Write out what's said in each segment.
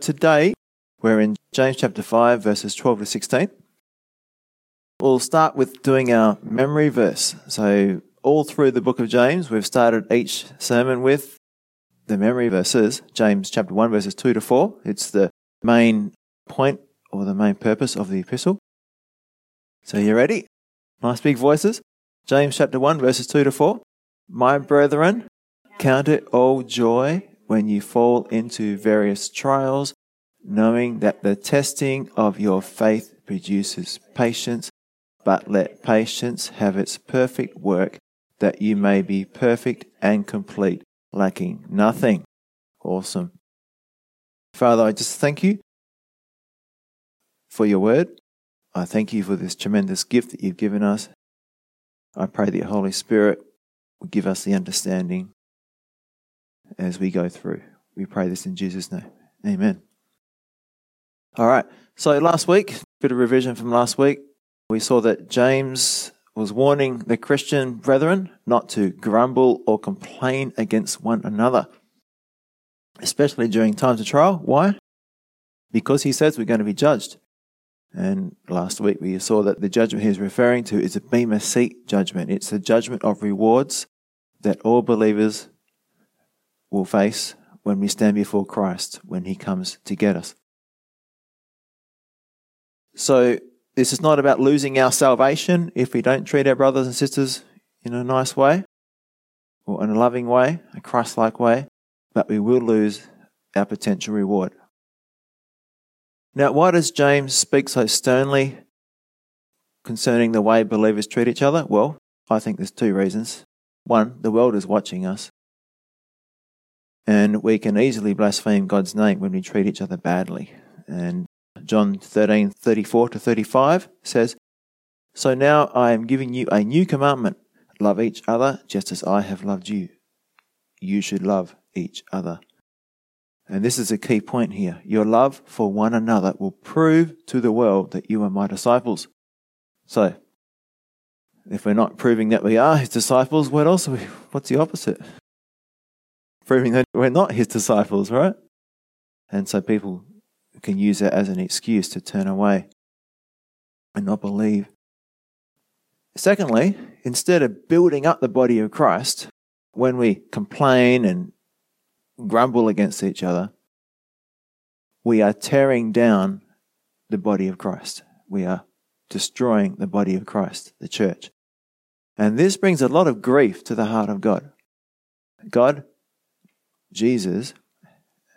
Today, we're in James chapter 5, verses 12 to 16. We'll start with doing our memory verse. So, all through the book of James, we've started each sermon with the memory verses. James chapter 1, verses 2 to 4. It's the main point or the main purpose of the epistle. So, you ready? Nice big voices. James chapter 1, verses 2 to 4. My brethren, count it all joy when you fall into various trials, knowing that the testing of your faith produces patience, but let patience have its perfect work, that you may be perfect and complete, lacking nothing. Awesome. Father, I just thank you for your word. I thank you for this tremendous gift that you've given us. I pray that your Holy Spirit will give us the understanding as we go through. We pray this in Jesus' name. Amen. All right. So last week, bit of revision from last week, we saw that James was warning the Christian brethren not to grumble or complain against one another, especially during times of trial. Why? Because he says we're going to be judged. And last week we saw that the judgment he's referring to is a Bema seat judgment. It's the judgment of rewards that all believers will face when we stand before Christ when he comes to get us. So, this is not about losing our salvation if we don't treat our brothers and sisters in a nice way or in a loving way, a Christ like way, but we will lose our potential reward. Now, why does James speak so sternly concerning the way believers treat each other? Well, I think there's two reasons. One, the world is watching us. And we can easily blaspheme God's name when we treat each other badly. And John 13, 34 to 35 says, So now I am giving you a new commandment love each other just as I have loved you. You should love each other. And this is a key point here. Your love for one another will prove to the world that you are my disciples. So, if we're not proving that we are his disciples, what else are we? What's the opposite? Proving that we're not his disciples, right? And so people can use that as an excuse to turn away and not believe. Secondly, instead of building up the body of Christ, when we complain and grumble against each other, we are tearing down the body of Christ. We are destroying the body of Christ, the church. And this brings a lot of grief to the heart of God. God Jesus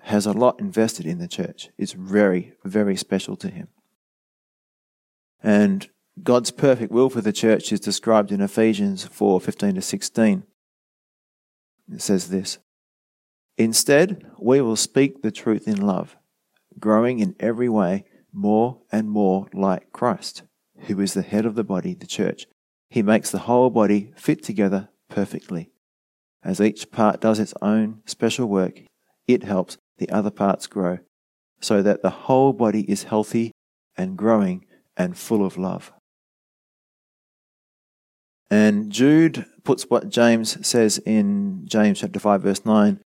has a lot invested in the church. It's very, very special to him. And God's perfect will for the church is described in Ephesians 4 15 to 16. It says this Instead, we will speak the truth in love, growing in every way more and more like Christ, who is the head of the body, the church. He makes the whole body fit together perfectly. As each part does its own special work, it helps the other parts grow, so that the whole body is healthy and growing and full of love. And Jude puts what James says in James chapter 5 verse 9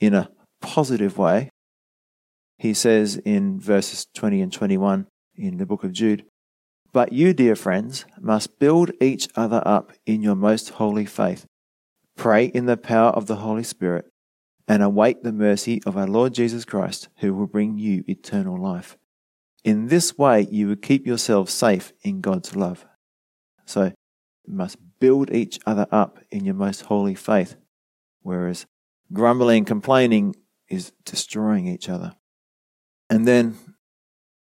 in a positive way. He says in verses 20 and 21 in the book of Jude, But you, dear friends, must build each other up in your most holy faith Pray in the power of the Holy Spirit and await the mercy of our Lord Jesus Christ, who will bring you eternal life. In this way, you will keep yourselves safe in God's love. So, you must build each other up in your most holy faith, whereas grumbling, and complaining is destroying each other. And then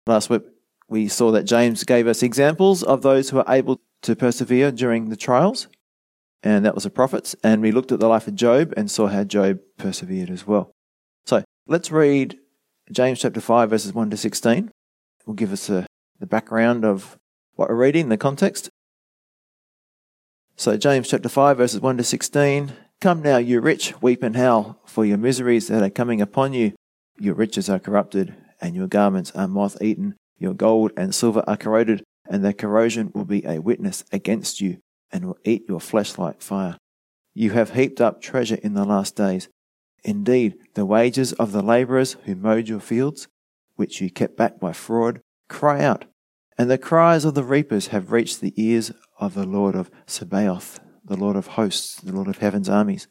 last week, we saw that James gave us examples of those who are able to persevere during the trials and that was the prophets. And we looked at the life of Job and saw how Job persevered as well. So let's read James chapter 5, verses 1 to 16. It will give us a, the background of what we're reading, the context. So, James chapter 5, verses 1 to 16. Come now, you rich, weep and howl for your miseries that are coming upon you. Your riches are corrupted, and your garments are moth eaten. Your gold and silver are corroded, and their corrosion will be a witness against you and will eat your flesh like fire. You have heaped up treasure in the last days. Indeed, the wages of the laborers who mowed your fields, which you kept back by fraud, cry out. And the cries of the reapers have reached the ears of the Lord of Sabaoth, the Lord of hosts, the Lord of heaven's armies.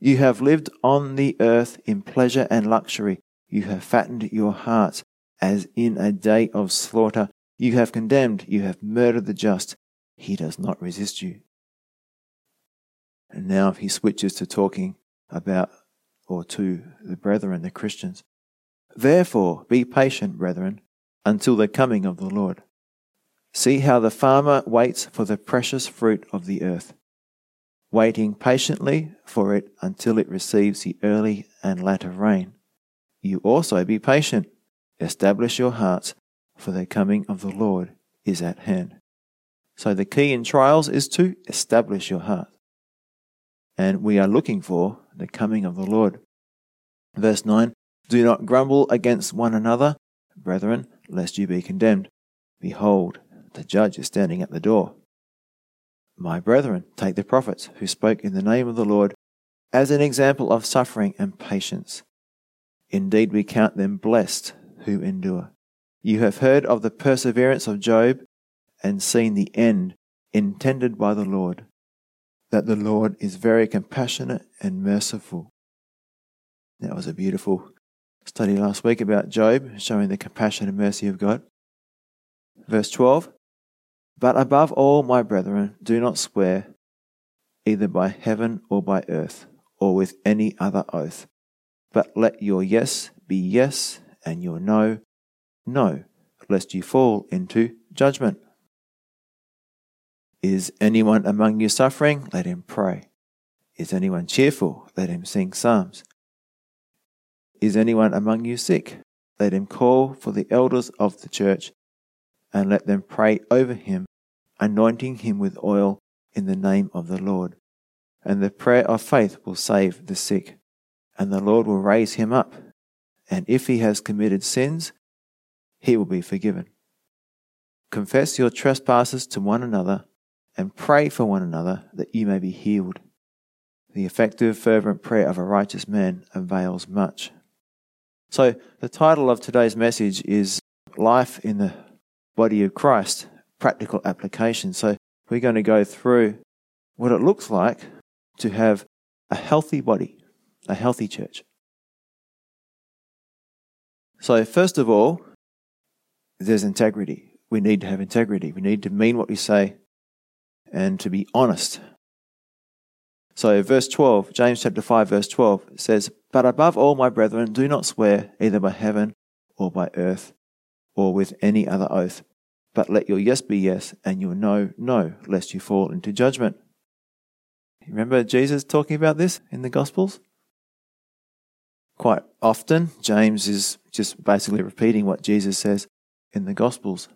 You have lived on the earth in pleasure and luxury. You have fattened your hearts as in a day of slaughter. You have condemned, you have murdered the just. He does not resist you. And now if he switches to talking about or to the brethren, the Christians. Therefore, be patient, brethren, until the coming of the Lord. See how the farmer waits for the precious fruit of the earth, waiting patiently for it until it receives the early and latter rain. You also be patient. Establish your hearts, for the coming of the Lord is at hand. So the key in trials is to establish your heart. And we are looking for the coming of the Lord. Verse 9 Do not grumble against one another, brethren, lest you be condemned. Behold, the judge is standing at the door. My brethren, take the prophets who spoke in the name of the Lord as an example of suffering and patience. Indeed, we count them blessed who endure. You have heard of the perseverance of Job and seen the end intended by the Lord, that the Lord is very compassionate and merciful. That was a beautiful study last week about Job, showing the compassion and mercy of God. Verse 12 But above all, my brethren, do not swear either by heaven or by earth or with any other oath, but let your yes be yes and your no, no, lest you fall into judgment. Is anyone among you suffering? Let him pray. Is anyone cheerful? Let him sing psalms. Is anyone among you sick? Let him call for the elders of the church and let them pray over him, anointing him with oil in the name of the Lord. And the prayer of faith will save the sick, and the Lord will raise him up. And if he has committed sins, he will be forgiven. Confess your trespasses to one another and pray for one another that you may be healed. The effective, fervent prayer of a righteous man avails much. So, the title of today's message is Life in the Body of Christ Practical Application. So, we're going to go through what it looks like to have a healthy body, a healthy church. So, first of all, there's integrity. We need to have integrity. We need to mean what we say and to be honest. So, verse 12, James chapter 5, verse 12 says, But above all, my brethren, do not swear either by heaven or by earth or with any other oath, but let your yes be yes and your no, no, lest you fall into judgment. Remember Jesus talking about this in the Gospels? Quite often, James is just basically repeating what Jesus says in the Gospels.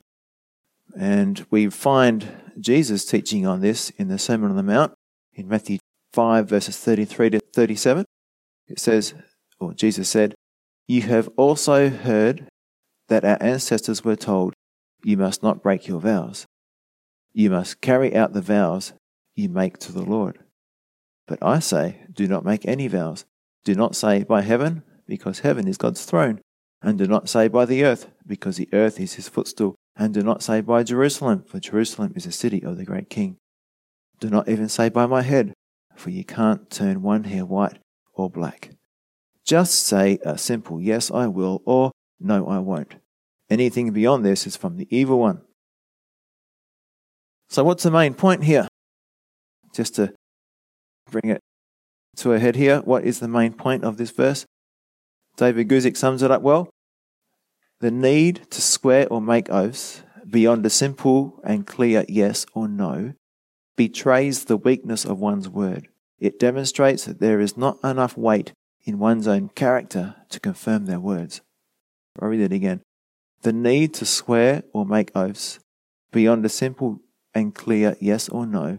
And we find Jesus teaching on this in the Sermon on the Mount in Matthew 5, verses 33 to 37. It says, or Jesus said, You have also heard that our ancestors were told, You must not break your vows. You must carry out the vows you make to the Lord. But I say, Do not make any vows. Do not say by heaven, because heaven is God's throne. And do not say by the earth, because the earth is his footstool. And do not say by Jerusalem, for Jerusalem is the city of the great king. Do not even say by my head, for you can't turn one hair white or black. Just say a simple yes, I will, or no, I won't. Anything beyond this is from the evil one. So, what's the main point here? Just to bring it to a head here, what is the main point of this verse? David Guzik sums it up well. The need to swear or make oaths beyond a simple and clear yes or no betrays the weakness of one's word. It demonstrates that there is not enough weight in one's own character to confirm their words. I'll read it again. The need to swear or make oaths beyond a simple and clear yes or no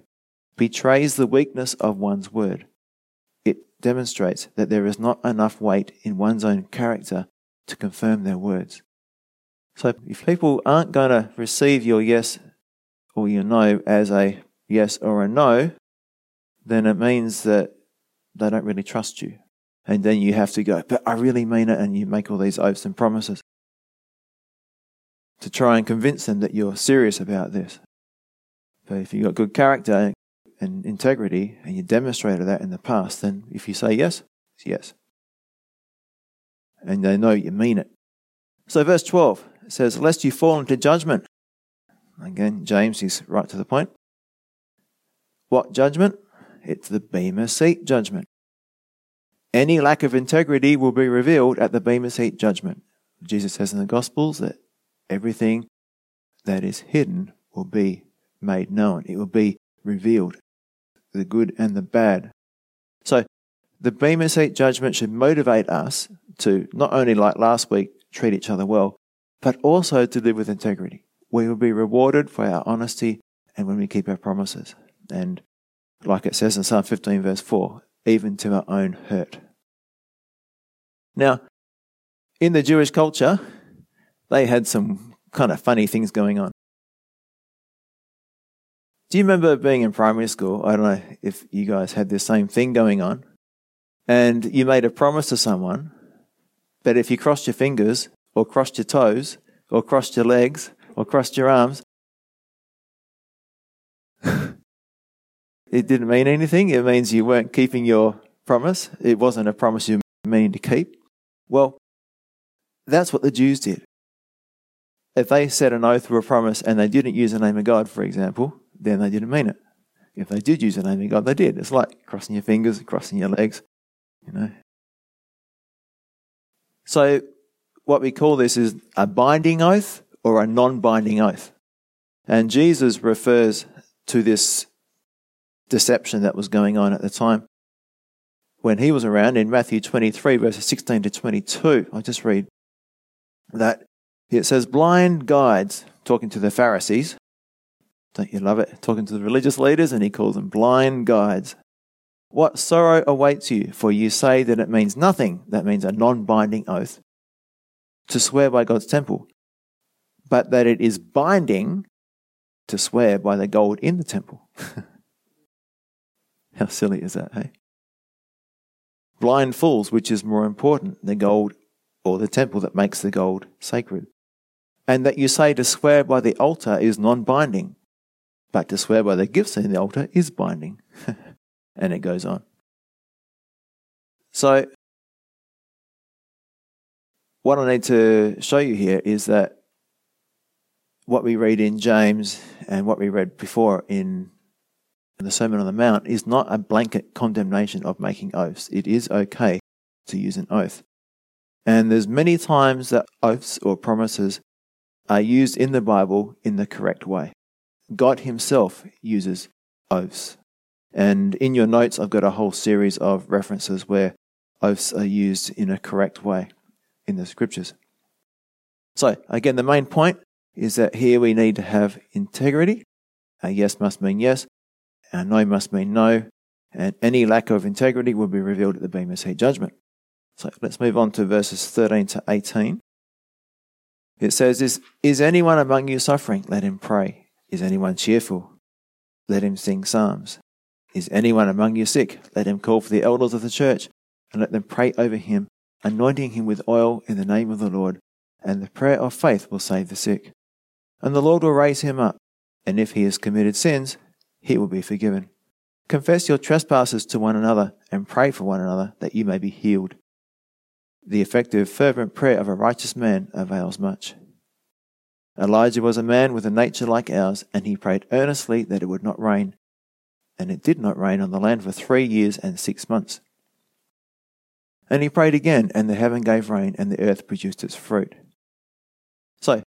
betrays the weakness of one's word. It demonstrates that there is not enough weight in one's own character to confirm their words. So if people aren't going to receive your yes or your no as a yes or a no, then it means that they don't really trust you. And then you have to go, but I really mean it, and you make all these oaths and promises. to try and convince them that you're serious about this. But if you've got good character and integrity and you demonstrated that in the past, then if you say yes, it's yes. And they know you mean it. So, verse 12 says, Lest you fall into judgment. Again, James is right to the point. What judgment? It's the Bema Seat judgment. Any lack of integrity will be revealed at the Bema Seat judgment. Jesus says in the Gospels that everything that is hidden will be made known. It will be revealed, the good and the bad. So, the Bema Seat judgment should motivate us to not only, like last week, treat each other well, but also to live with integrity. We will be rewarded for our honesty and when we keep our promises. And like it says in Psalm 15, verse 4, even to our own hurt. Now, in the Jewish culture, they had some kind of funny things going on. Do you remember being in primary school? I don't know if you guys had the same thing going on. And you made a promise to someone, but if you crossed your fingers, or crossed your toes, or crossed your legs, or crossed your arms, it didn't mean anything. It means you weren't keeping your promise. It wasn't a promise you meaning to keep. Well, that's what the Jews did. If they said an oath or a promise and they didn't use the name of God, for example, then they didn't mean it. If they did use the name of God, they did. It's like crossing your fingers, crossing your legs, you know. So, what we call this is a binding oath or a non binding oath. And Jesus refers to this deception that was going on at the time when he was around in Matthew 23, verses 16 to 22. I'll just read that. It says, Blind guides, talking to the Pharisees. Don't you love it? Talking to the religious leaders, and he calls them blind guides. What sorrow awaits you, for you say that it means nothing. That means a non binding oath to swear by God's temple, but that it is binding to swear by the gold in the temple. How silly is that, hey? Blind fools, which is more important, the gold or the temple that makes the gold sacred. And that you say to swear by the altar is non binding, but to swear by the gifts in the altar is binding. and it goes on. So, what I need to show you here is that what we read in James and what we read before in the Sermon on the Mount is not a blanket condemnation of making oaths. It is okay to use an oath. And there's many times that oaths or promises are used in the Bible in the correct way. God Himself uses oaths. And in your notes, I've got a whole series of references where oaths are used in a correct way in the scriptures. So, again, the main point is that here we need to have integrity. A yes must mean yes, a no must mean no, and any lack of integrity will be revealed at the Bema Seat judgment. So let's move on to verses 13 to 18. It says, is, is anyone among you suffering? Let him pray. Is anyone cheerful? Let him sing psalms. Is anyone among you sick? Let him call for the elders of the church and let them pray over him, anointing him with oil in the name of the Lord. And the prayer of faith will save the sick. And the Lord will raise him up. And if he has committed sins, he will be forgiven. Confess your trespasses to one another and pray for one another that you may be healed. The effective, fervent prayer of a righteous man avails much. Elijah was a man with a nature like ours, and he prayed earnestly that it would not rain. And it did not rain on the land for three years and six months. And he prayed again, and the heaven gave rain, and the earth produced its fruit. So,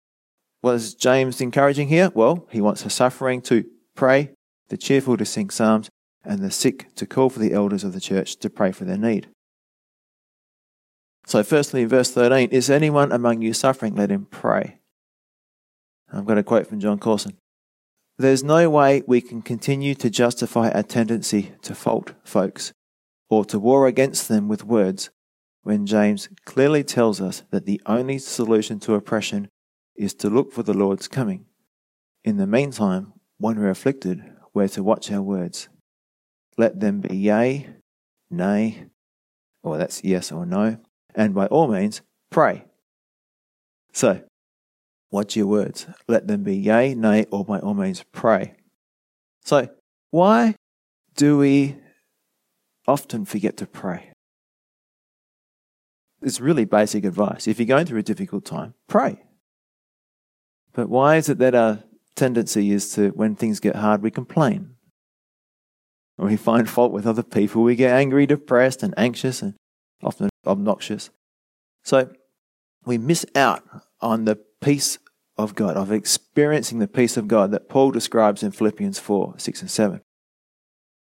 what is James encouraging here? Well, he wants the suffering to pray, the cheerful to sing psalms, and the sick to call for the elders of the church to pray for their need. So, firstly, in verse 13, is anyone among you suffering? Let him pray. I've got a quote from Jon Courson. There's no way we can continue to justify our tendency to fault folks or to war against them with words when James clearly tells us that the only solution to oppression is to look for the Lord's coming. In the meantime, when we're afflicted, we're to watch our words. Let them be yea, nay, or that's yes or no, and by all means, pray. So, Watch your words. Let them be yea, nay, or by all means pray. So, why do we often forget to pray? It's really basic advice. If you're going through a difficult time, pray. But why is it that our tendency is to, when things get hard, we complain? Or we find fault with other people. We get angry, depressed, and anxious, and often obnoxious. So we miss out on the peace of God, of experiencing the peace of God that Paul describes in Philippians 4 6 and 7.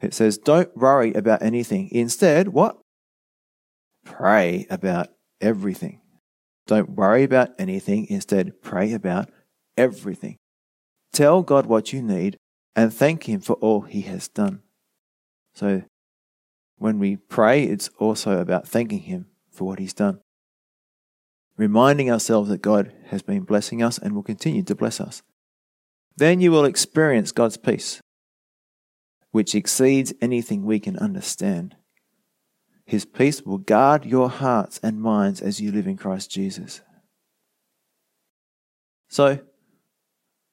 It says, Don't worry about anything. Instead, what? Pray about everything. Don't worry about anything. Instead, pray about everything. Tell God what you need and thank Him for all He has done. So, when we pray, it's also about thanking Him for what He's done reminding ourselves that God has been blessing us and will continue to bless us. Then you will experience God's peace, which exceeds anything we can understand. His peace will guard your hearts and minds as you live in Christ Jesus. So,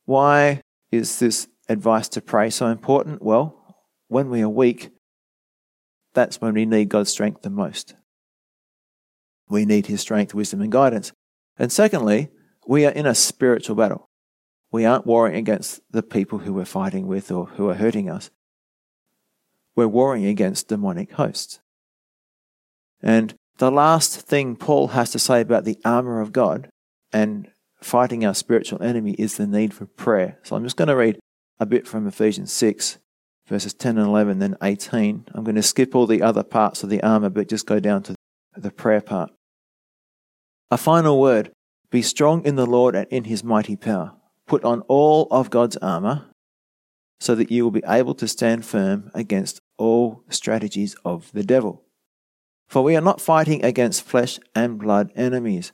why is this advice to pray so important? Well, when we are weak, that's when we need God's strength the most. We need his strength, wisdom, and guidance. And secondly, we are in a spiritual battle. We aren't warring against the people who we're fighting with or who are hurting us. We're warring against demonic hosts. And the last thing Paul has to say about the armor of God and fighting our spiritual enemy is the need for prayer. So I'm just going to read a bit from Ephesians 6, verses 10 and 11, then 18. I'm going to skip all the other parts of the armor, but just go down to the prayer part. A final word be strong in the Lord and in his mighty power. Put on all of God's armor so that you will be able to stand firm against all strategies of the devil. For we are not fighting against flesh and blood enemies,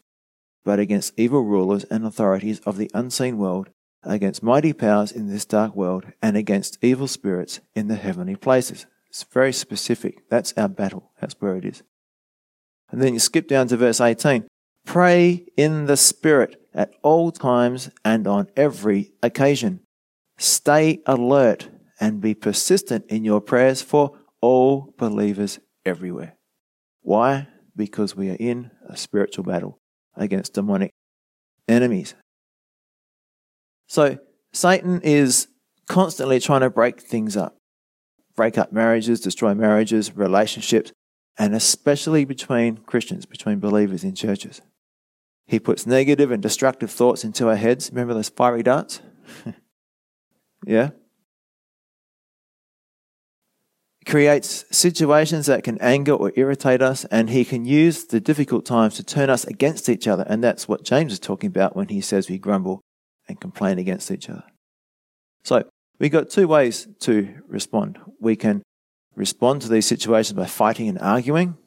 but against evil rulers and authorities of the unseen world, against mighty powers in this dark world, and against evil spirits in the heavenly places. It's very specific. That's our battle. That's where it is. And then you skip down to verse 18. Pray in the Spirit at all times and on every occasion. Stay alert and be persistent in your prayers for all believers everywhere. Why? Because we are in a spiritual battle against demonic enemies. So, Satan is constantly trying to break things up, break up marriages, destroy marriages, relationships, and especially between Christians, between believers in churches. He puts negative and destructive thoughts into our heads. Remember those fiery darts? yeah? Creates situations that can anger or irritate us, and he can use the difficult times to turn us against each other. And that's what James is talking about when he says we grumble and complain against each other. So, we've got two ways to respond. We can respond to these situations by fighting and arguing.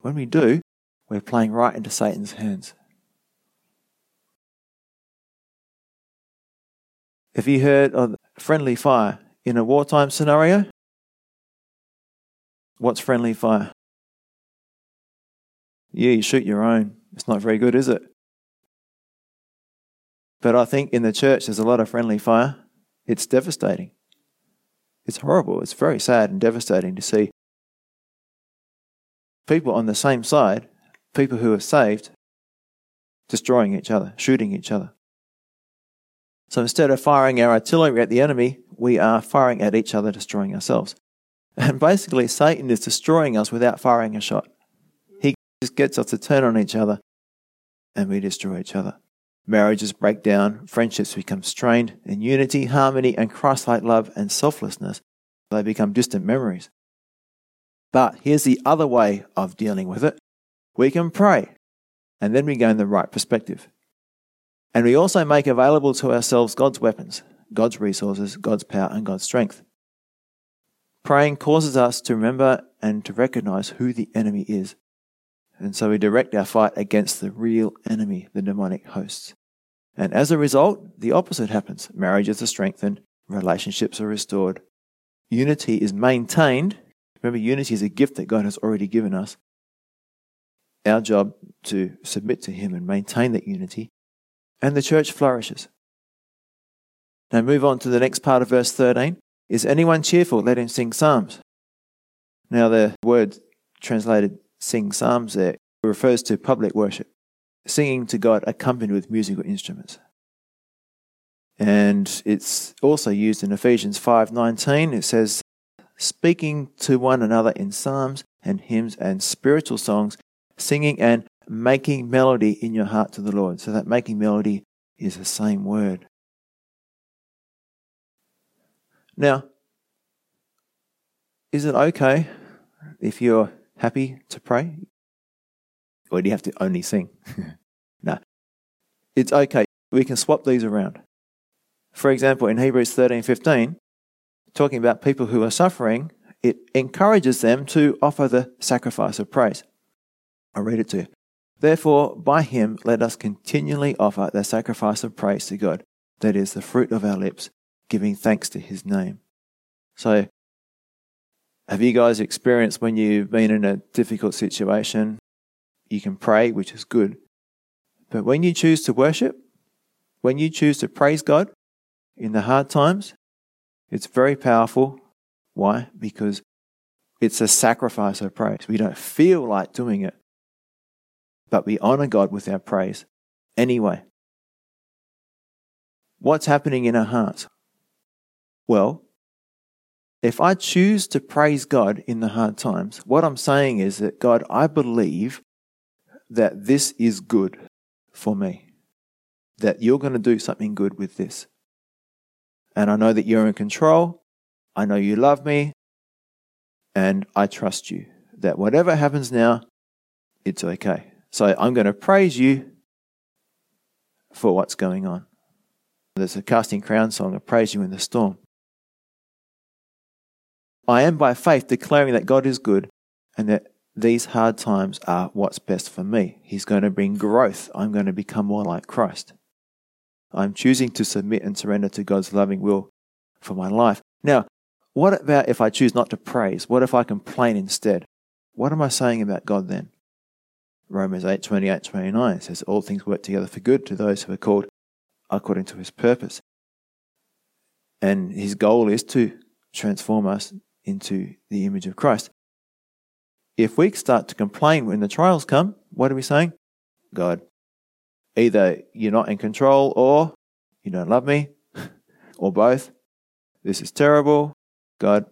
When we do, we're playing right into Satan's hands. Have you heard of friendly fire in a wartime scenario? What's friendly fire? Yeah, you shoot your own. It's not very good, is it? But I think in the church there's a lot of friendly fire. It's devastating. It's horrible. It's very sad and devastating to see people on the same side people who are saved destroying each other, shooting each other. So instead of firing our artillery at the enemy, we are firing at each other, destroying ourselves. And basically, Satan is destroying us without firing a shot. He just gets us to turn on each other and we destroy each other. Marriages break down, friendships become strained, and unity, harmony, and Christ like love and selflessness, they become distant memories. But here's the other way of dealing with it we can pray, and then we gain the right perspective. And we also make available to ourselves God's weapons, God's resources, God's power, and God's strength. Praying causes us to remember and to recognize who the enemy is. And so we direct our fight against the real enemy, the demonic hosts. And as a result, the opposite happens. Marriages are strengthened, relationships are restored, unity is maintained. Remember, unity is a gift that God has already given us, our job to submit to Him and maintain that unity. and the church flourishes. Now move on to the next part of verse 13. Is anyone cheerful? Let him sing psalms. Now the word translated sing psalms there refers to public worship, singing to God accompanied with musical instruments. And it's also used in Ephesians 5:19. It says speaking to one another in psalms and hymns and spiritual songs, singing and making melody in your heart to the Lord. So that making melody is the same word. Now, is it okay if you're happy to pray? Or do you have to only sing? no. It's okay. We can swap these around. For example, in Hebrews 13:15, talking about people who are suffering, it encourages them to offer the sacrifice of praise. I'll read it to you. Therefore, by him let us continually offer the sacrifice of praise to God, that is the fruit of our lips, giving thanks to his name. So, have you guys experienced when you've been in a difficult situation, you can pray, which is good. But when you choose to worship, when you choose to praise God in the hard times, it's very powerful. Why? Because it's a sacrifice of praise. We don't feel like doing it, but we honor God with our praise anyway. What's happening in our hearts? Well, if I choose to praise God in the hard times, what I'm saying is that God, I believe that this is good for me, that you're going to do something good with this. And I know that you're in control. I know you love me. And I trust you that whatever happens now, it's okay. So I'm going to praise you for what's going on. There's a casting crown song, I praise you in the storm. I am by faith declaring that God is good and that these hard times are what's best for me. He's going to bring growth. I'm going to become more like Christ. I'm choosing to submit and surrender to God's loving will for my life. Now, what about if I choose not to praise? What if I complain instead? What am I saying about God then? Romans 8 28 29 says, All things work together for good to those who are called according to his purpose. And his goal is to transform us into the image of Christ. If we start to complain when the trials come, what are we saying? God, either you're not in control or you don't love me, or both. This is terrible. God,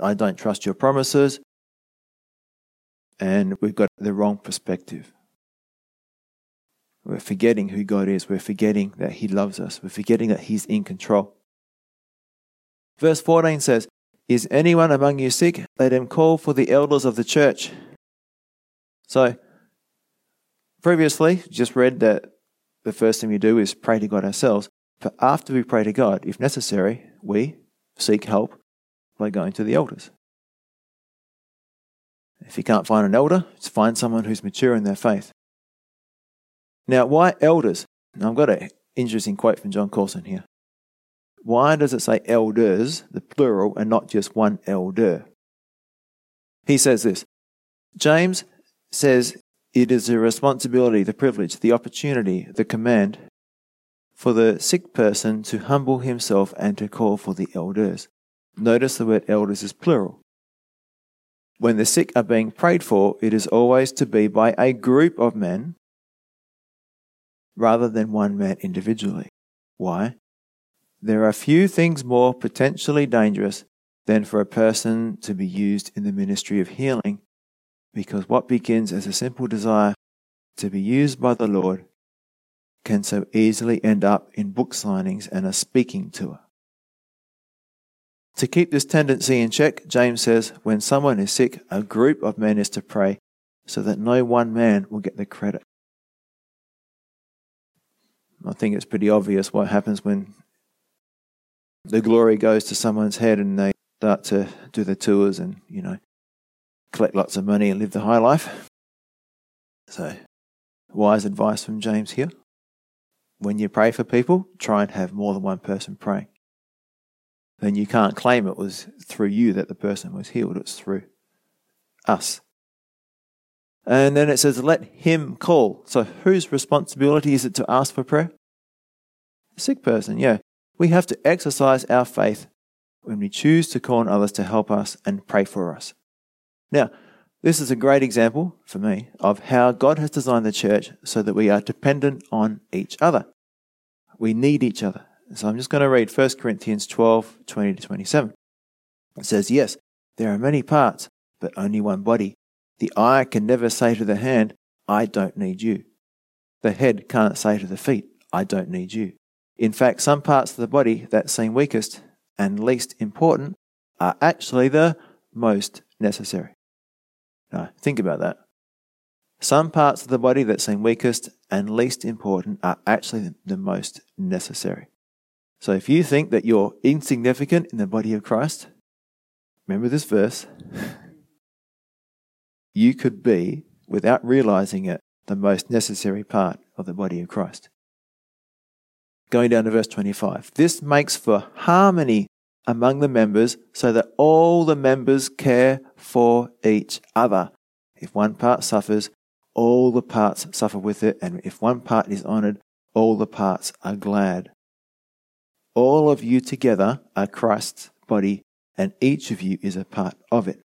I don't trust your promises. And we've got the wrong perspective. We're forgetting who God is. We're forgetting that He loves us. We're forgetting that He's in control. Verse 14 says, is anyone among you sick? Let him call for the elders of the church. So, previously, just read that the first thing we do is pray to God ourselves. But after we pray to God, if necessary, we seek help by going to the elders. If you can't find an elder, just find someone who's mature in their faith. Now, why elders? Now, I've got an interesting quote from Jon Courson here. Why does it say elders, the plural, and not just one elder? He says this James says it is a responsibility, the privilege, the opportunity, the command for the sick person to humble himself and to call for the elders. Notice the word elders is plural. When the sick are being prayed for, it is always to be by a group of men rather than one man individually. Why? There are few things more potentially dangerous than for a person to be used in the ministry of healing, because what begins as a simple desire to be used by the Lord can so easily end up in book signings and a speaking tour. To keep this tendency in check, James says, when someone is sick, a group of men is to pray so that no one man will get the credit. I think it's pretty obvious what happens when the glory goes to someone's head and they start to do the tours and, you know, collect lots of money and live the high life. So, wise advice from James here. When you pray for people, try and have more than one person praying. Then you can't claim it was through you that the person was healed, it's through us. And then it says, let him call. So whose responsibility is it to ask for prayer? A sick person, yeah. We have to exercise our faith when we choose to call on others to help us and pray for us. Now, this is a great example for me of how God has designed the church so that we are dependent on each other. We need each other. So I'm just going to read 1 Corinthians 12 20 to 27. It says, Yes, there are many parts, but only one body. The eye can never say to the hand, I don't need you. The head can't say to the feet, I don't need you. In fact, some parts of the body that seem weakest and least important are actually the most necessary. Now, think about that. Some parts of the body that seem weakest and least important are actually the most necessary. So if you think that you're insignificant in the body of Christ, remember this verse. you could be, without realizing it, the most necessary part of the body of Christ. Going down to verse 25. This makes for harmony among the members so that all the members care for each other. If one part suffers, all the parts suffer with it, and if one part is honored, all the parts are glad. All of you together are Christ's body, and each of you is a part of it.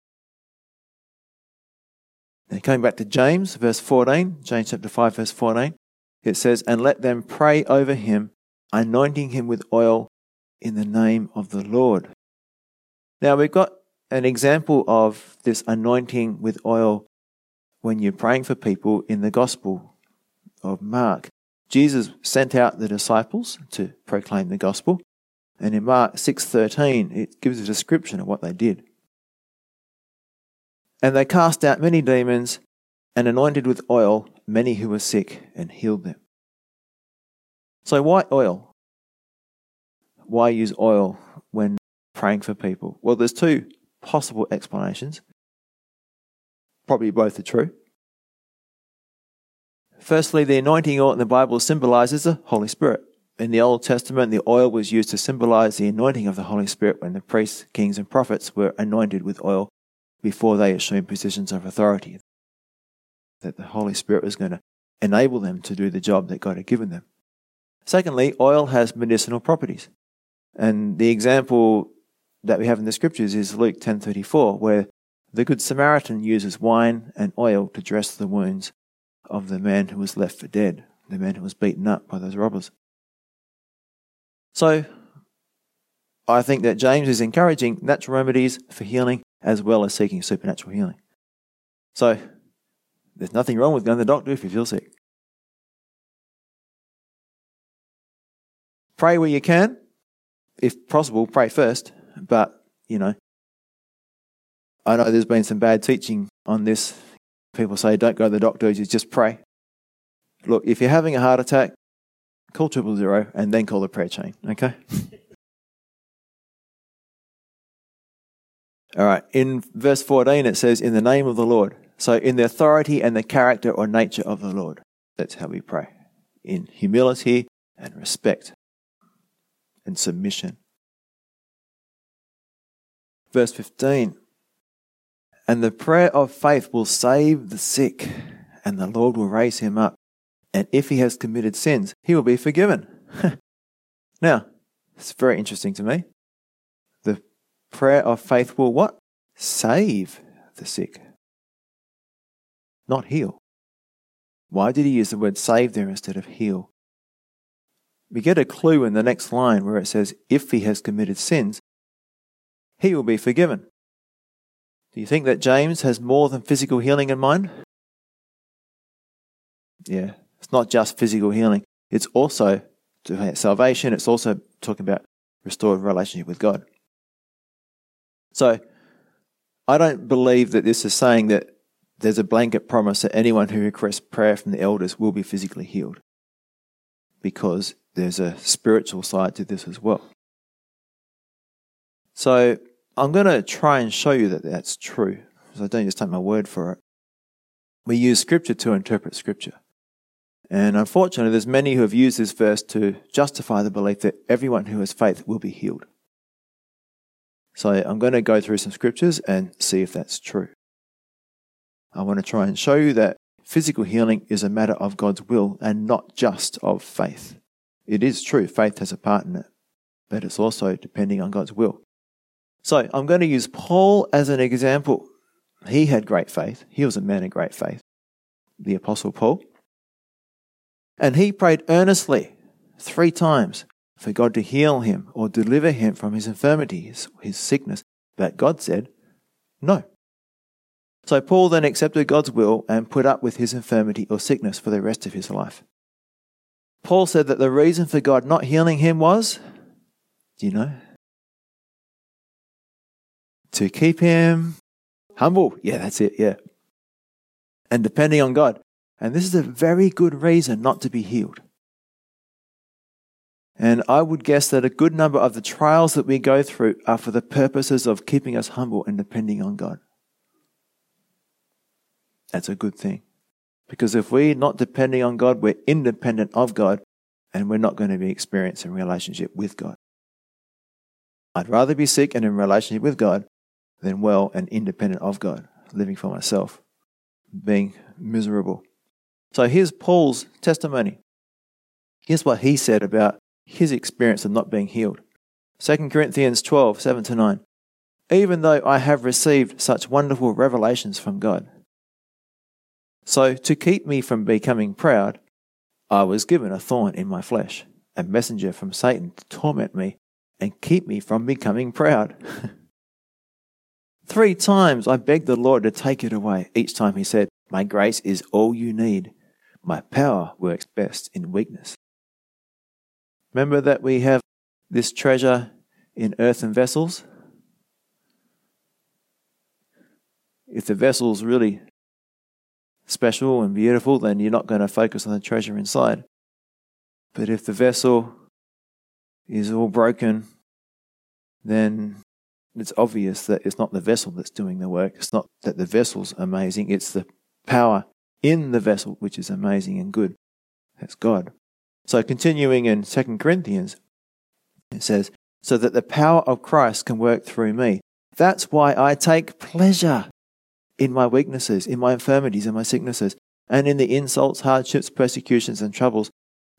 Now, coming back to James, verse 14, James chapter 5, verse 14, it says, And let them pray over him, anointing him with oil in the name of the Lord. Now, we've got an example of this anointing with oil when you're praying for people in the Gospel of Mark. Jesus sent out the disciples to proclaim the gospel, and in Mark 6:13 it gives a description of what they did. And they cast out many demons and anointed with oil many who were sick and healed them. So, why oil? Why use oil when praying for people? Well, there's two possible explanations. Probably both are true. Firstly, the anointing oil in the Bible symbolizes the Holy Spirit. In the Old Testament, the oil was used to symbolize the anointing of the Holy Spirit when the priests, kings, and prophets were anointed with oil before they assumed positions of authority. That the Holy Spirit was going to enable them to do the job that God had given them. Secondly, oil has medicinal properties. And the example that we have in the scriptures is Luke 10:34 where the good Samaritan uses wine and oil to dress the wounds of the man who was left for dead, the man who was beaten up by those robbers. So I think that James is encouraging natural remedies for healing as well as seeking supernatural healing. So, there's nothing wrong with going to the doctor if you feel sick. Pray where you can. If possible, pray first. But, you know, I know there's been some bad teaching on this. People say don't go to the doctor, you just pray. Look, if you're having a heart attack, call triple zero and then call the prayer chain, okay? All right. In verse 14, it says, in the name of the Lord. So, in the authority and the character or nature of the Lord. That's how we pray. In humility and respect and submission. Verse 15. And the prayer of faith will save the sick, and the Lord will raise him up. And if he has committed sins, he will be forgiven. now, it's very interesting to me The prayer of faith will what? Save the sick, not heal. Why did he use the word save there instead of heal? We get a clue in the next line where it says, if he has committed sins, he will be forgiven. Do you think that James has more than physical healing in mind? Yeah, it's not just physical healing, it's also salvation, it's also talking about restored relationship with God. So I don't believe that this is saying that there's a blanket promise that anyone who requests prayer from the elders will be physically healed. Because there's a spiritual side to this as well. So I'm going to try and show you that that's true. So don't just take my word for it. We use scripture to interpret scripture. And unfortunately, there's many who have used this verse to justify the belief that everyone who has faith will be healed. So I'm going to go through some scriptures and see if that's true. I want to try and show you that physical healing is a matter of God's will and not just of faith. It is true, faith has a part in it, but it's also depending on God's will. So I'm going to use Paul as an example. He had great faith. He was a man of great faith, the Apostle Paul. And he prayed earnestly three times for God to heal him or deliver him from his infirmity, his, his sickness. But God said, no. So Paul then accepted God's will and put up with his infirmity or sickness for the rest of his life. Paul said that the reason for God not healing him was, do you know? To keep him humble. Yeah, that's it. Yeah. And depending on God. And this is a very good reason not to be healed. And I would guess that a good number of the trials that we go through are for the purposes of keeping us humble and depending on God. That's a good thing. Because if we're not depending on God, we're independent of God and we're not going to be experiencing relationship with God. I'd rather be sick and in relationship with God than well and independent of God, living for myself, being miserable. So here's Paul's testimony. Here's what he said about his experience of not being healed. 2 Corinthians 12, 7 to 9. Even though I have received such wonderful revelations from God. So, to keep me from becoming proud, I was given a thorn in my flesh, a messenger from Satan to torment me and keep me from becoming proud. Three times I begged the Lord to take it away. Each time he said, My grace is all you need. My power works best in weakness. Remember that we have this treasure in earthen vessels? If the vessel's really special and beautiful, then you're not going to focus on the treasure inside. But if the vessel is all broken, then it's obvious that it's not the vessel that's doing the work. It's not that the vessel's amazing, it's the power in the vessel which is amazing and good. That's God. So continuing in 2 Corinthians, it says, so that the power of Christ can work through me. That's why I take pleasure in my weaknesses, in my infirmities, in my sicknesses, and in the insults, hardships, persecutions, and troubles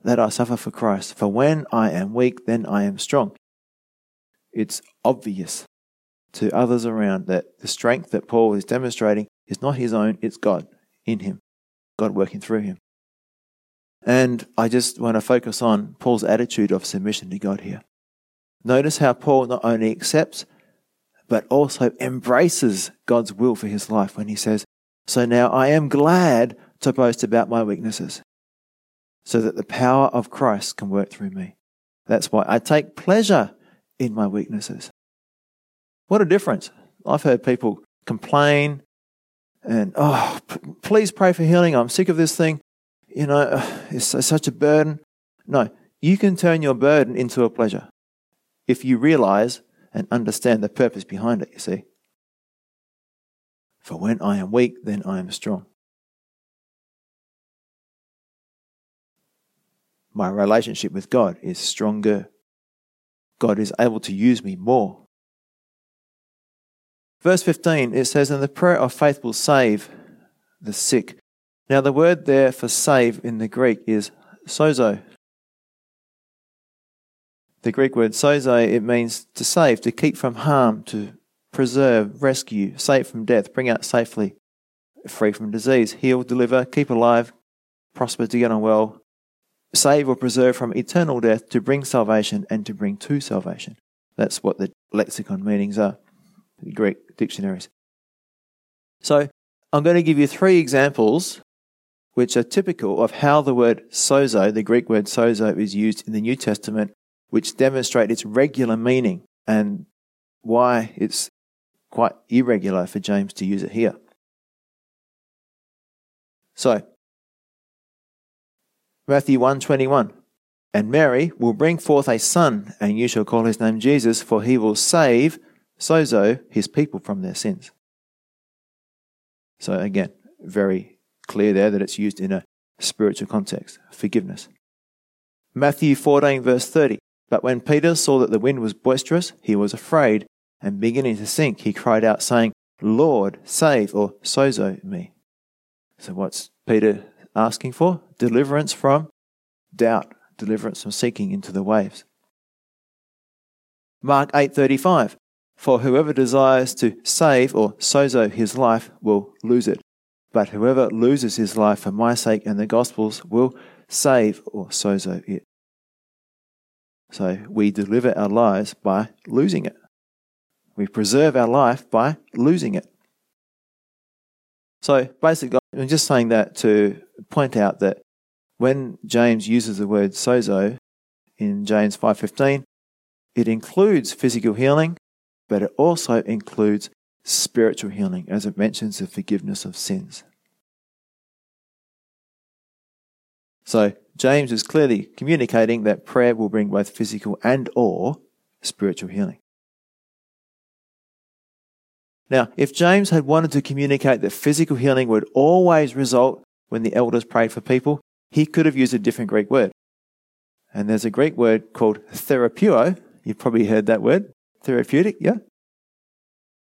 that I suffer for Christ. For when I am weak, then I am strong. It's obvious to others around that the strength that Paul is demonstrating is not his own, it's God in him, God working through him. And I just want to focus on Paul's attitude of submission to God here. Notice how Paul not only accepts, but also embraces God's will for his life when he says, So now I am glad to boast about my weaknesses, so that the power of Christ can work through me. That's why I take pleasure in my weaknesses. What a difference. I've heard people complain and, oh, p- please pray for healing. I'm sick of this thing you know, it's such a burden. No, you can turn your burden into a pleasure if you realize and understand the purpose behind it, you see. For when I am weak, then I am strong. My relationship with God is stronger. God is able to use me more. Verse 15, it says, And the prayer of faith will save the sick, now, the word there for save in the Greek is sozo. The Greek word sozo, it means to save, to keep from harm, to preserve, rescue, save from death, bring out safely, free from disease, heal, deliver, keep alive, prosper to get on well, save or preserve from eternal death, to bring salvation and to bring to salvation. That's what the lexicon meanings are, the Greek dictionaries. So, I'm going to give you three examples which are typical of how the word sozo, the Greek word sozo, is used in the New Testament, which demonstrate its regular meaning and why it's quite irregular for James to use it here. So, Matthew 1:21 And Mary will bring forth a son and you shall call his name Jesus for he will save sozo his people from their sins. So again, very clear there that it's used in a spiritual context forgiveness. Matthew 14, verse 30. But when Peter saw that the wind was boisterous, he was afraid, and beginning to sink, he cried out, saying, Lord, save or sozo me. So, what's Peter asking for? Deliverance from doubt, deliverance from seeking into the waves. Mark 8:35 For whoever desires to save or sozo his life will lose it but whoever loses his life for my sake and the gospel's will save or sozo it. So we deliver our lives by losing it. We preserve our life by losing it. So basically, I'm just saying that to point out that when James uses the word sozo in James 5:15, it includes physical healing, but it also includes spiritual healing, as it mentions the forgiveness of sins. So James is clearly communicating that prayer will bring both physical and or spiritual healing. Now, if James had wanted to communicate that physical healing would always result when the elders prayed for people, he could have used a different Greek word. And there's a Greek word called therapeuo. You've probably heard that word. Therapeutic, yeah?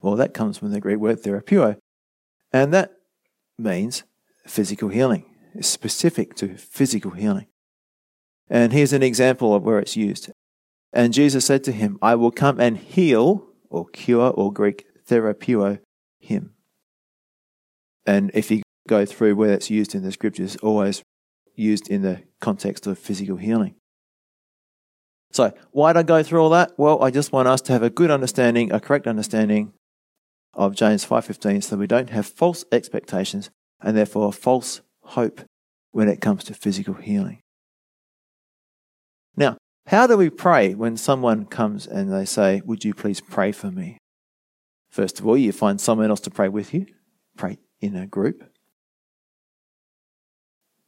Well, that comes from the Greek word therapeuo. And that means physical healing. It's specific to physical healing. And here's an example of where it's used. And Jesus said to him, I will come and heal, or cure, or Greek therapeuo, him. And if you go through where it's used in the scriptures, always used in the context of physical healing. So, why did I go through all that? Well, I just want us to have a good understanding, a correct understanding of James 5:15 so we don't have false expectations and therefore false hope when it comes to physical healing. Now, how do we pray when someone comes and they say, Would you please pray for me? First of all, you find someone else to pray with you, pray in a group.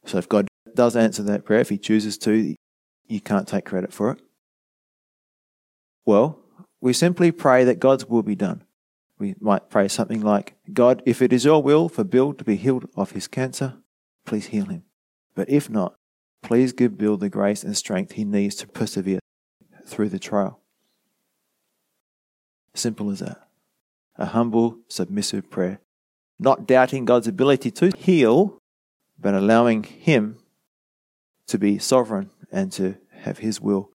So if God does answer that prayer, if He chooses to, you can't take credit for it. Well, we simply pray that God's will be done. We might pray something like, God, if it is your will for Bill to be healed of his cancer, please heal him. But if not, please give Bill the grace and strength he needs to persevere through the trial. Simple as that. A humble, submissive prayer. Not doubting God's ability to heal, but allowing Him to be sovereign and to have His will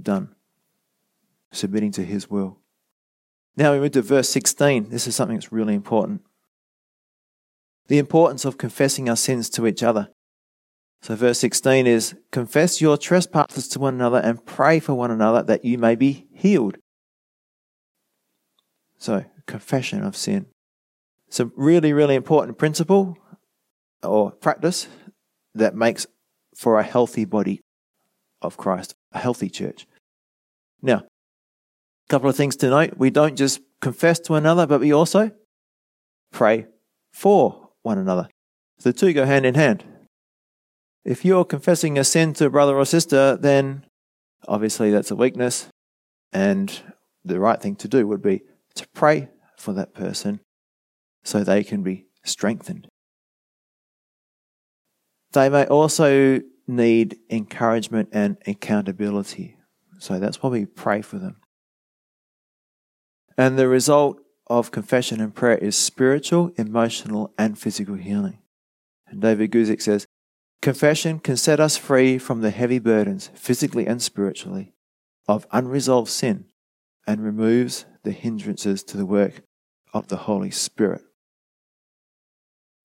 done. Submitting to His will. Now we move to verse 16. This is something that's really important. The importance of confessing our sins to each other. So, verse 16 is Confess your trespasses to one another and pray for one another that you may be healed. So, confession of sin. It's a really, really important principle or practice that makes for a healthy body of Christ, a healthy church. Now, a couple of things to note. We don't just confess to another, but we also pray for one another. The two go hand in hand. If you're confessing a sin to a brother or sister, then obviously that's a weakness, and the right thing to do would be to pray for that person so they can be strengthened. They may also need encouragement and accountability. So that's why we pray for them. And the result of confession and prayer is spiritual, emotional, and physical healing. And David Guzik says, Confession can set us free from the heavy burdens, physically and spiritually, of unresolved sin and removes the hindrances to the work of the Holy Spirit.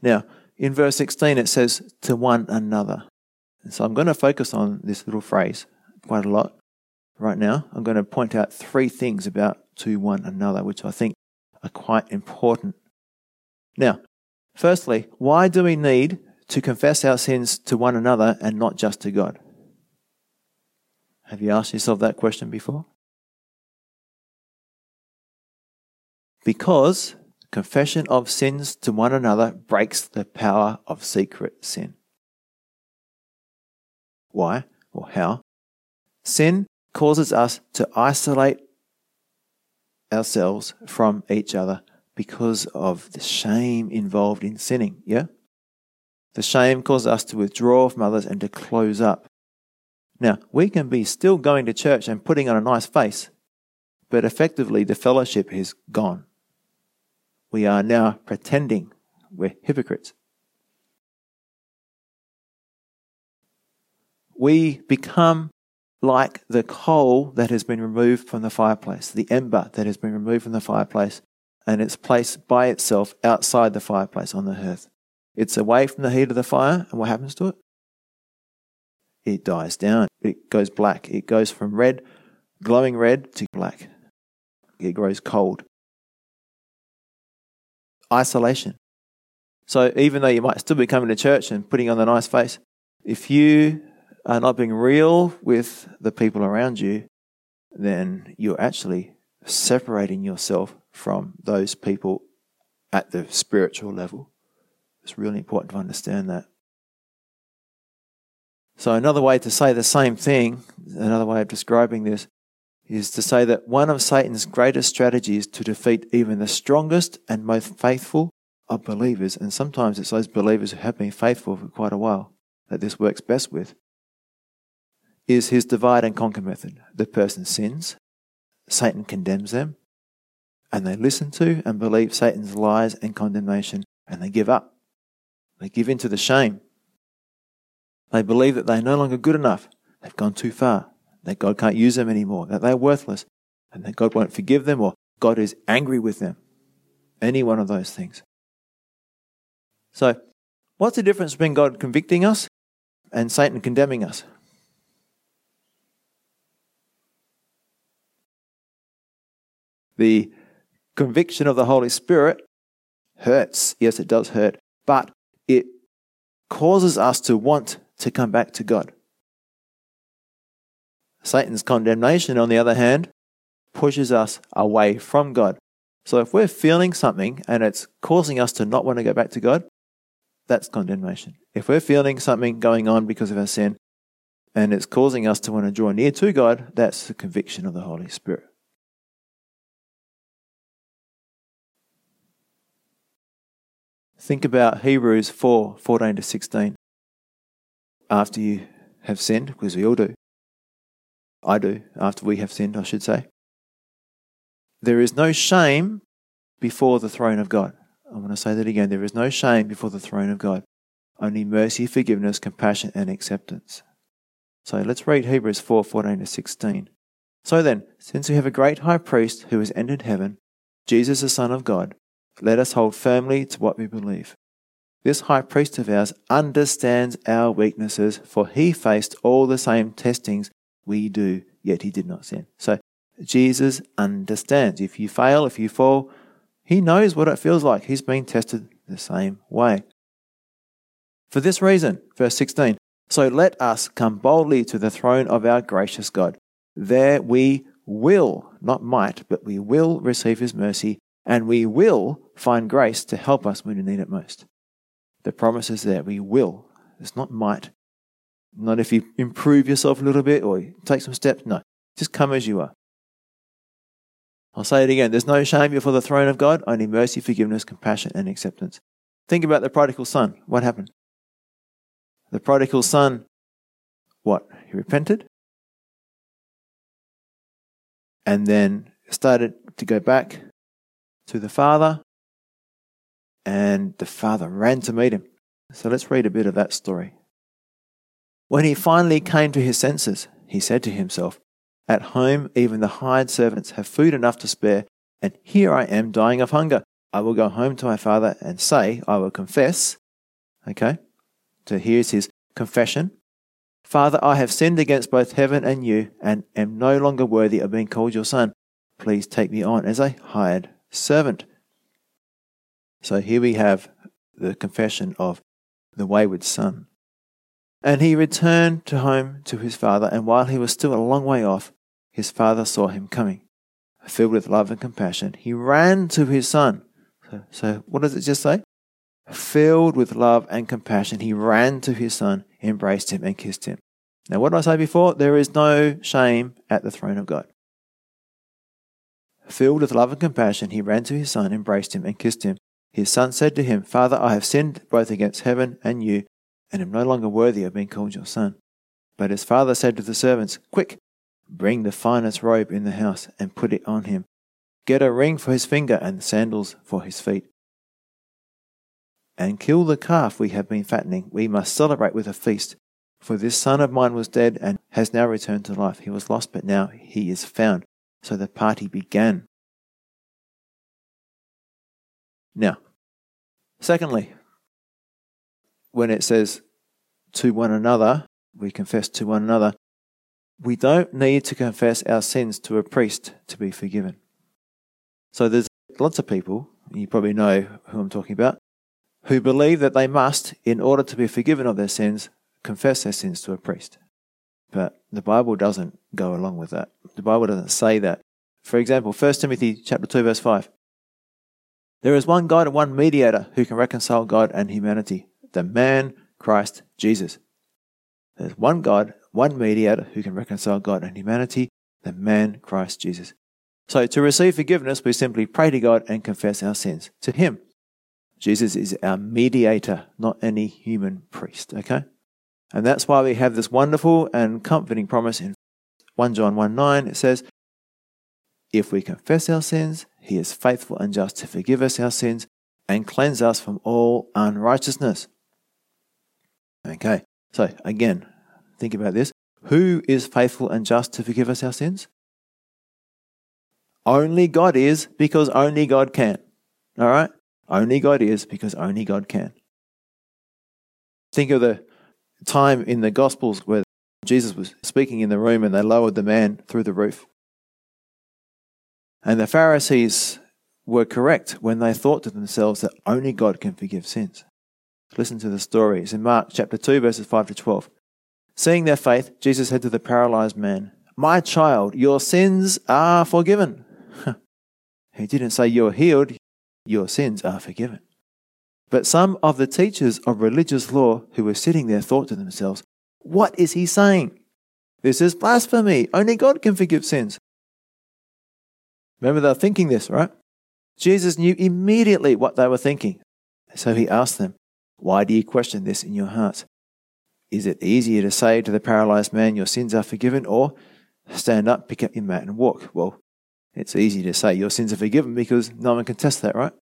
Now, in verse 16, it says, to one another. And so I'm going to focus on this little phrase quite a lot right now. I'm going to point out three things about to one another, which I think are quite important. Now, firstly, why do we need to confess our sins to one another and not just to God? Have you asked yourself that question before? Because confession of sins to one another breaks the power of secret sin. Why or how? Sin causes us to isolate ourselves from each other because of the shame involved in sinning, yeah? The shame causes us to withdraw from others and to close up. Now, we can be still going to church and putting on a nice face, but effectively the fellowship is gone. We are now pretending we're hypocrites. We become like the coal that has been removed from the fireplace, the ember that has been removed from the fireplace, and it's placed by itself outside the fireplace on the hearth. It's away from the heat of the fire, and what happens to it? It dies down. It goes black. It goes from red, glowing red, to black. It grows cold. Isolation. So even though you might still be coming to church and putting on the nice face, if you are not being real with the people around you, then you're actually separating yourself from those people at the spiritual level. It's really important to understand that. So, another way to say the same thing, another way of describing this, is to say that one of Satan's greatest strategies to defeat even the strongest and most faithful of believers, and sometimes it's those believers who have been faithful for quite a while that this works best with, is his divide and conquer method. The person sins, Satan condemns them, and they listen to and believe Satan's lies and condemnation, and they give up. They give in to the shame. They believe that they're no longer good enough. They've gone too far. That God can't use them anymore. That they're worthless. And that God won't forgive them or God is angry with them. Any one of those things. So, what's the difference between God convicting us and Satan condemning us? The conviction of the Holy Spirit hurts. Yes, it does hurt, but it causes us to want to come back to God. Satan's condemnation, on the other hand, pushes us away from God. So if we're feeling something and it's causing us to not want to go back to God, that's condemnation. If we're feeling something going on because of our sin and it's causing us to want to draw near to God, that's the conviction of the Holy Spirit. Think about Hebrews 4 14 to 16. After you have sinned, because we all do. I do, after we have sinned, I should say. There is no shame before the throne of God. I want to say that again. There is no shame before the throne of God, only mercy, forgiveness, compassion, and acceptance. So let's read Hebrews 4 14 to 16. So then, since we have a great high priest who has entered heaven, Jesus the Son of God, let us hold firmly to what we believe. This high priest of ours understands our weaknesses, for he faced all the same testings we do, yet he did not sin. So Jesus understands. If you fail, if you fall, he knows what it feels like. He's been tested the same way. For this reason, verse 16, so let us come boldly to the throne of our gracious God. There we will, not might, but we will receive his mercy and we will find grace to help us when we need it most. The promise is there. We will. It's not might. Not if you improve yourself a little bit or take some steps. No. Just come as you are. I'll say it again. There's no shame before the throne of God, only mercy, forgiveness, compassion, and acceptance. Think about the prodigal son. What happened? The prodigal son, what? He repented and then started to go back to the father, and the father ran to meet him. So let's read a bit of that story. When he finally came to his senses, he said to himself, At home, even the hired servants have food enough to spare, and here I am dying of hunger. I will go home to my father and say, I will confess. Okay? So here's his confession. Father, I have sinned against both heaven and you, and am no longer worthy of being called your son. Please take me on as a hired servant. So here we have the confession of the wayward son. And he returned to home to his father, and while he was still a long way off, his father saw him coming. Filled with love and compassion, he ran to his son. So, so what does it just say? Filled with love and compassion, he ran to his son, embraced him, and kissed him. Now, what did I say before? There is no shame at the throne of God. Filled with love and compassion, he ran to his son, embraced him, and kissed him. His son said to him, Father, I have sinned both against heaven and you, and am no longer worthy of being called your son. But his father said to the servants, Quick, bring the finest robe in the house, and put it on him. Get a ring for his finger and sandals for his feet. And kill the calf we have been fattening. We must celebrate with a feast, For this son of mine was dead and has now returned to life. He was lost, but now he is found. So the party began. Now, secondly, when it says to one another, we confess to one another, we don't need to confess our sins to a priest to be forgiven. So there's lots of people, you probably know who I'm talking about, who believe that they must, in order to be forgiven of their sins, confess their sins to a priest. But the Bible doesn't go along with that. The Bible doesn't say that. For example, 1 Timothy chapter 2 verse 5. There is one God and one mediator who can reconcile God and humanity, the man Christ Jesus. There's one God, one mediator who can reconcile God and humanity, the man Christ Jesus. So to receive forgiveness, we simply pray to God and confess our sins to Him. Jesus is our mediator, not any human priest, okay? And that's why we have this wonderful and comforting promise in 1 John 1 9. It says, If we confess our sins, he is faithful and just to forgive us our sins and cleanse us from all unrighteousness. Okay, so again, think about this. Who is faithful and just to forgive us our sins? Only God is because only God can. All right? Only God is because only God can. Think of the time in the Gospels where Jesus was speaking in the room and they lowered the man through the roof. And the Pharisees were correct when they thought to themselves that only God can forgive sins. Listen to the story. It's in Mark chapter 2, verses 5 to 12. Seeing their faith, Jesus said to the paralyzed man, My child, your sins are forgiven. he didn't say you're healed, your sins are forgiven. But some of the teachers of religious law who were sitting there thought to themselves, What is he saying? This is blasphemy. Only God can forgive sins. Remember, they're thinking this, right? Jesus knew immediately what they were thinking. So he asked them, Why do you question this in your hearts? Is it easier to say to the paralyzed man, Your sins are forgiven, or stand up, pick up your mat, and walk? Well, it's easy to say your sins are forgiven because no one can test that, right?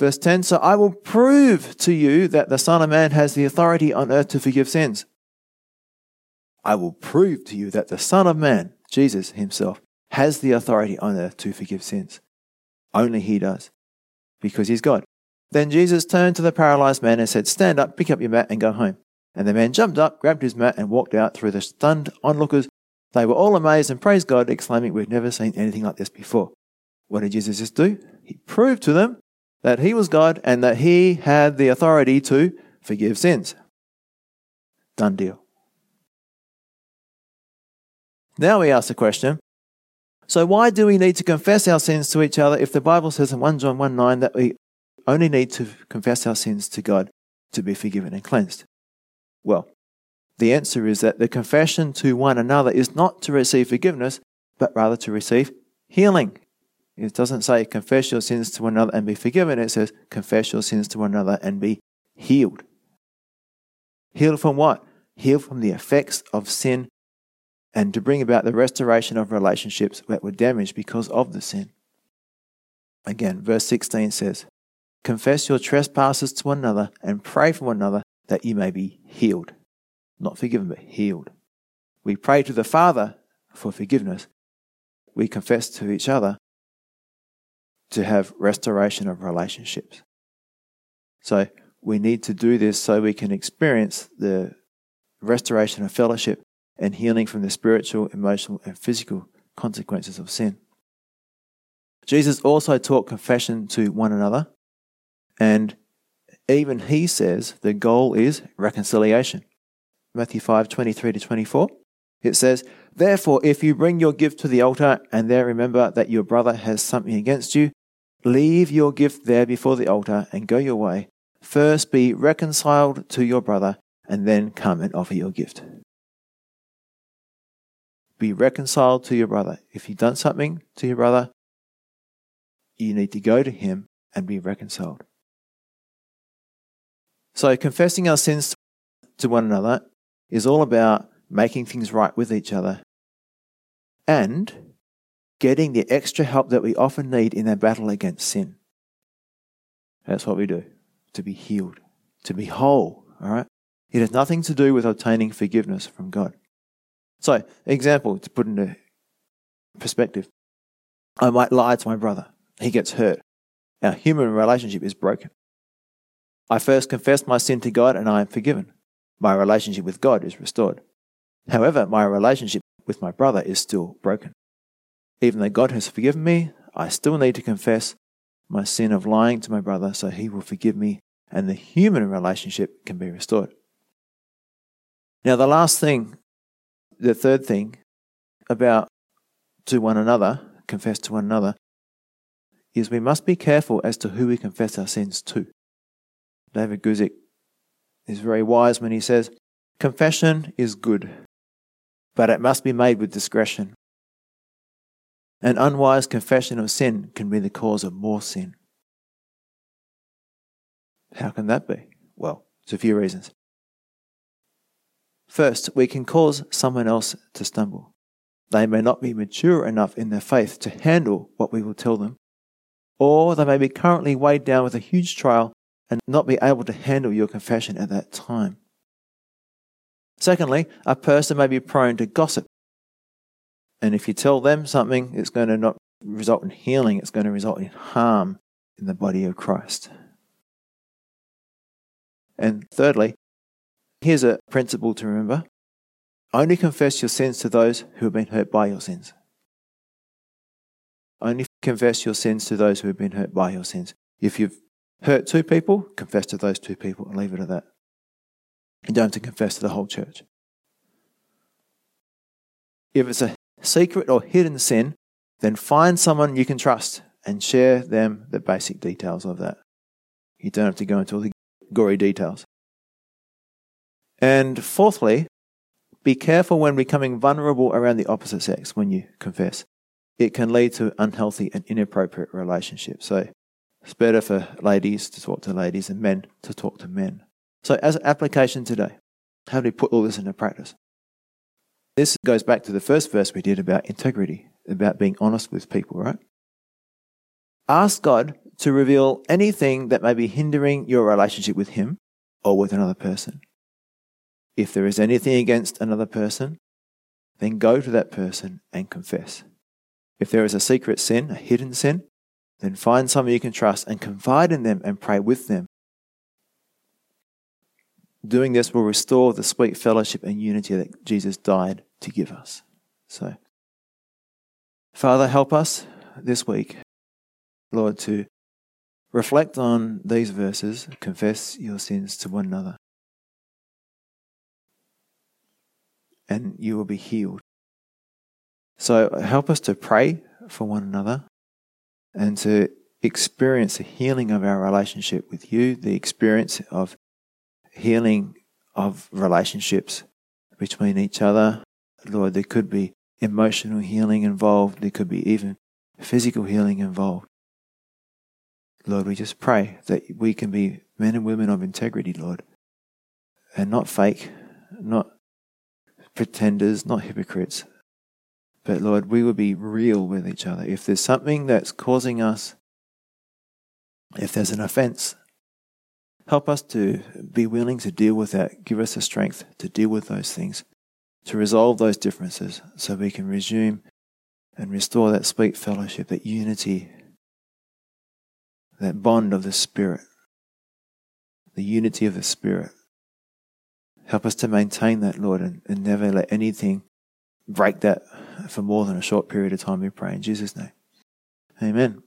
Verse 10 So I will prove to you that the Son of Man has the authority on earth to forgive sins. I will prove to you that the Son of Man, Jesus himself, has the authority on earth to forgive sins. Only he does, because he's God. Then Jesus turned to the paralyzed man and said, Stand up, pick up your mat, and go home. And the man jumped up, grabbed his mat, and walked out through the stunned onlookers. They were all amazed and praised God, exclaiming, We've never seen anything like this before. What did Jesus just do? He proved to them that he was God and that he had the authority to forgive sins. Done deal. Now we ask the question so, why do we need to confess our sins to each other if the Bible says in 1 John 1 9 that we only need to confess our sins to God to be forgiven and cleansed? Well, the answer is that the confession to one another is not to receive forgiveness, but rather to receive healing. It doesn't say confess your sins to one another and be forgiven. It says confess your sins to one another and be healed. Healed from what? Healed from the effects of sin and to bring about the restoration of relationships that were damaged because of the sin. Again, verse 16 says, Confess your trespasses to one another and pray for one another that you may be healed. Not forgiven, but healed. We pray to the Father for forgiveness. We confess to each other to have restoration of relationships. So we need to do this so we can experience the restoration of fellowship and healing from the spiritual, emotional, and physical consequences of sin. Jesus also taught confession to one another, and even he says the goal is reconciliation. Matthew 5 23 to 24. It says, Therefore, if you bring your gift to the altar and there remember that your brother has something against you, Leave your gift there before the altar and go your way. First be reconciled to your brother and then come and offer your gift. Be reconciled to your brother. If you've done something to your brother, you need to go to him and be reconciled. So, confessing our sins to one another is all about making things right with each other and getting the extra help that we often need in our battle against sin. That's what we do to be healed, to be whole, all right? It has nothing to do with obtaining forgiveness from God. So, example to put into perspective I might lie to my brother, he gets hurt. Our human relationship is broken. I first confess my sin to God and I am forgiven. My relationship with God is restored. However, my relationship with my brother is still broken. Even though God has forgiven me, I still need to confess my sin of lying to my brother so he will forgive me and the human relationship can be restored. Now, the last thing, the third thing about to one another, confess to one another, is we must be careful as to who we confess our sins to. David Guzik is very wise when he says, Confession is good, but it must be made with discretion. An unwise confession of sin can be the cause of more sin. How can that be? Well, it's a few reasons. First, we can cause someone else to stumble. They may not be mature enough in their faith to handle what we will tell them, or they may be currently weighed down with a huge trial and not be able to handle your confession at that time. Secondly, a person may be prone to gossip. And if you tell them something, it's going to not result in healing, it's going to result in harm in the body of Christ. And thirdly, here's a principle to remember only confess your sins to those who have been hurt by your sins. Only confess your sins to those who have been hurt by your sins. If you've hurt two people, confess to those two people and leave it at that. You don't have to confess to the whole church. If it's a secret or hidden sin, then find someone you can trust and share them the basic details of that. You don't have to go into all the gory details. And fourthly, be careful when becoming vulnerable around the opposite sex when you confess. It can lead to unhealthy and inappropriate relationships. So it's better for ladies to talk to ladies and men to talk to men. So, as an application today, how do we put all this into practice? This goes back to the first verse we did about integrity, about being honest with people, right? Ask God to reveal anything that may be hindering your relationship with Him or with another person. If there is anything against another person, then go to that person and confess. If there is a secret sin, a hidden sin, then find someone you can trust and confide in them and pray with them. Doing this will restore the sweet fellowship and unity that Jesus died to give us. So, Father, help us this week, Lord, to reflect on these verses, confess your sins to one another, and you will be healed. So, help us to pray for one another and to experience the healing of our relationship with you, the experience of healing of relationships between each other. Lord, there could be emotional healing involved, there could be even physical healing involved. Lord, we just pray that we can be men and women of integrity, Lord, and not fake, not pretenders, not hypocrites, but Lord, we will be real with each other. If there's something that's causing us, if there's an offense, help us to be willing to deal with that. Give us the strength to deal with those things, to resolve those differences so we can resume and restore that sweet fellowship, that unity, that bond of the Spirit, the unity of the Spirit. Help us to maintain that, Lord, and, and never let anything break that for more than a short period of time, we pray in Jesus' name. Amen.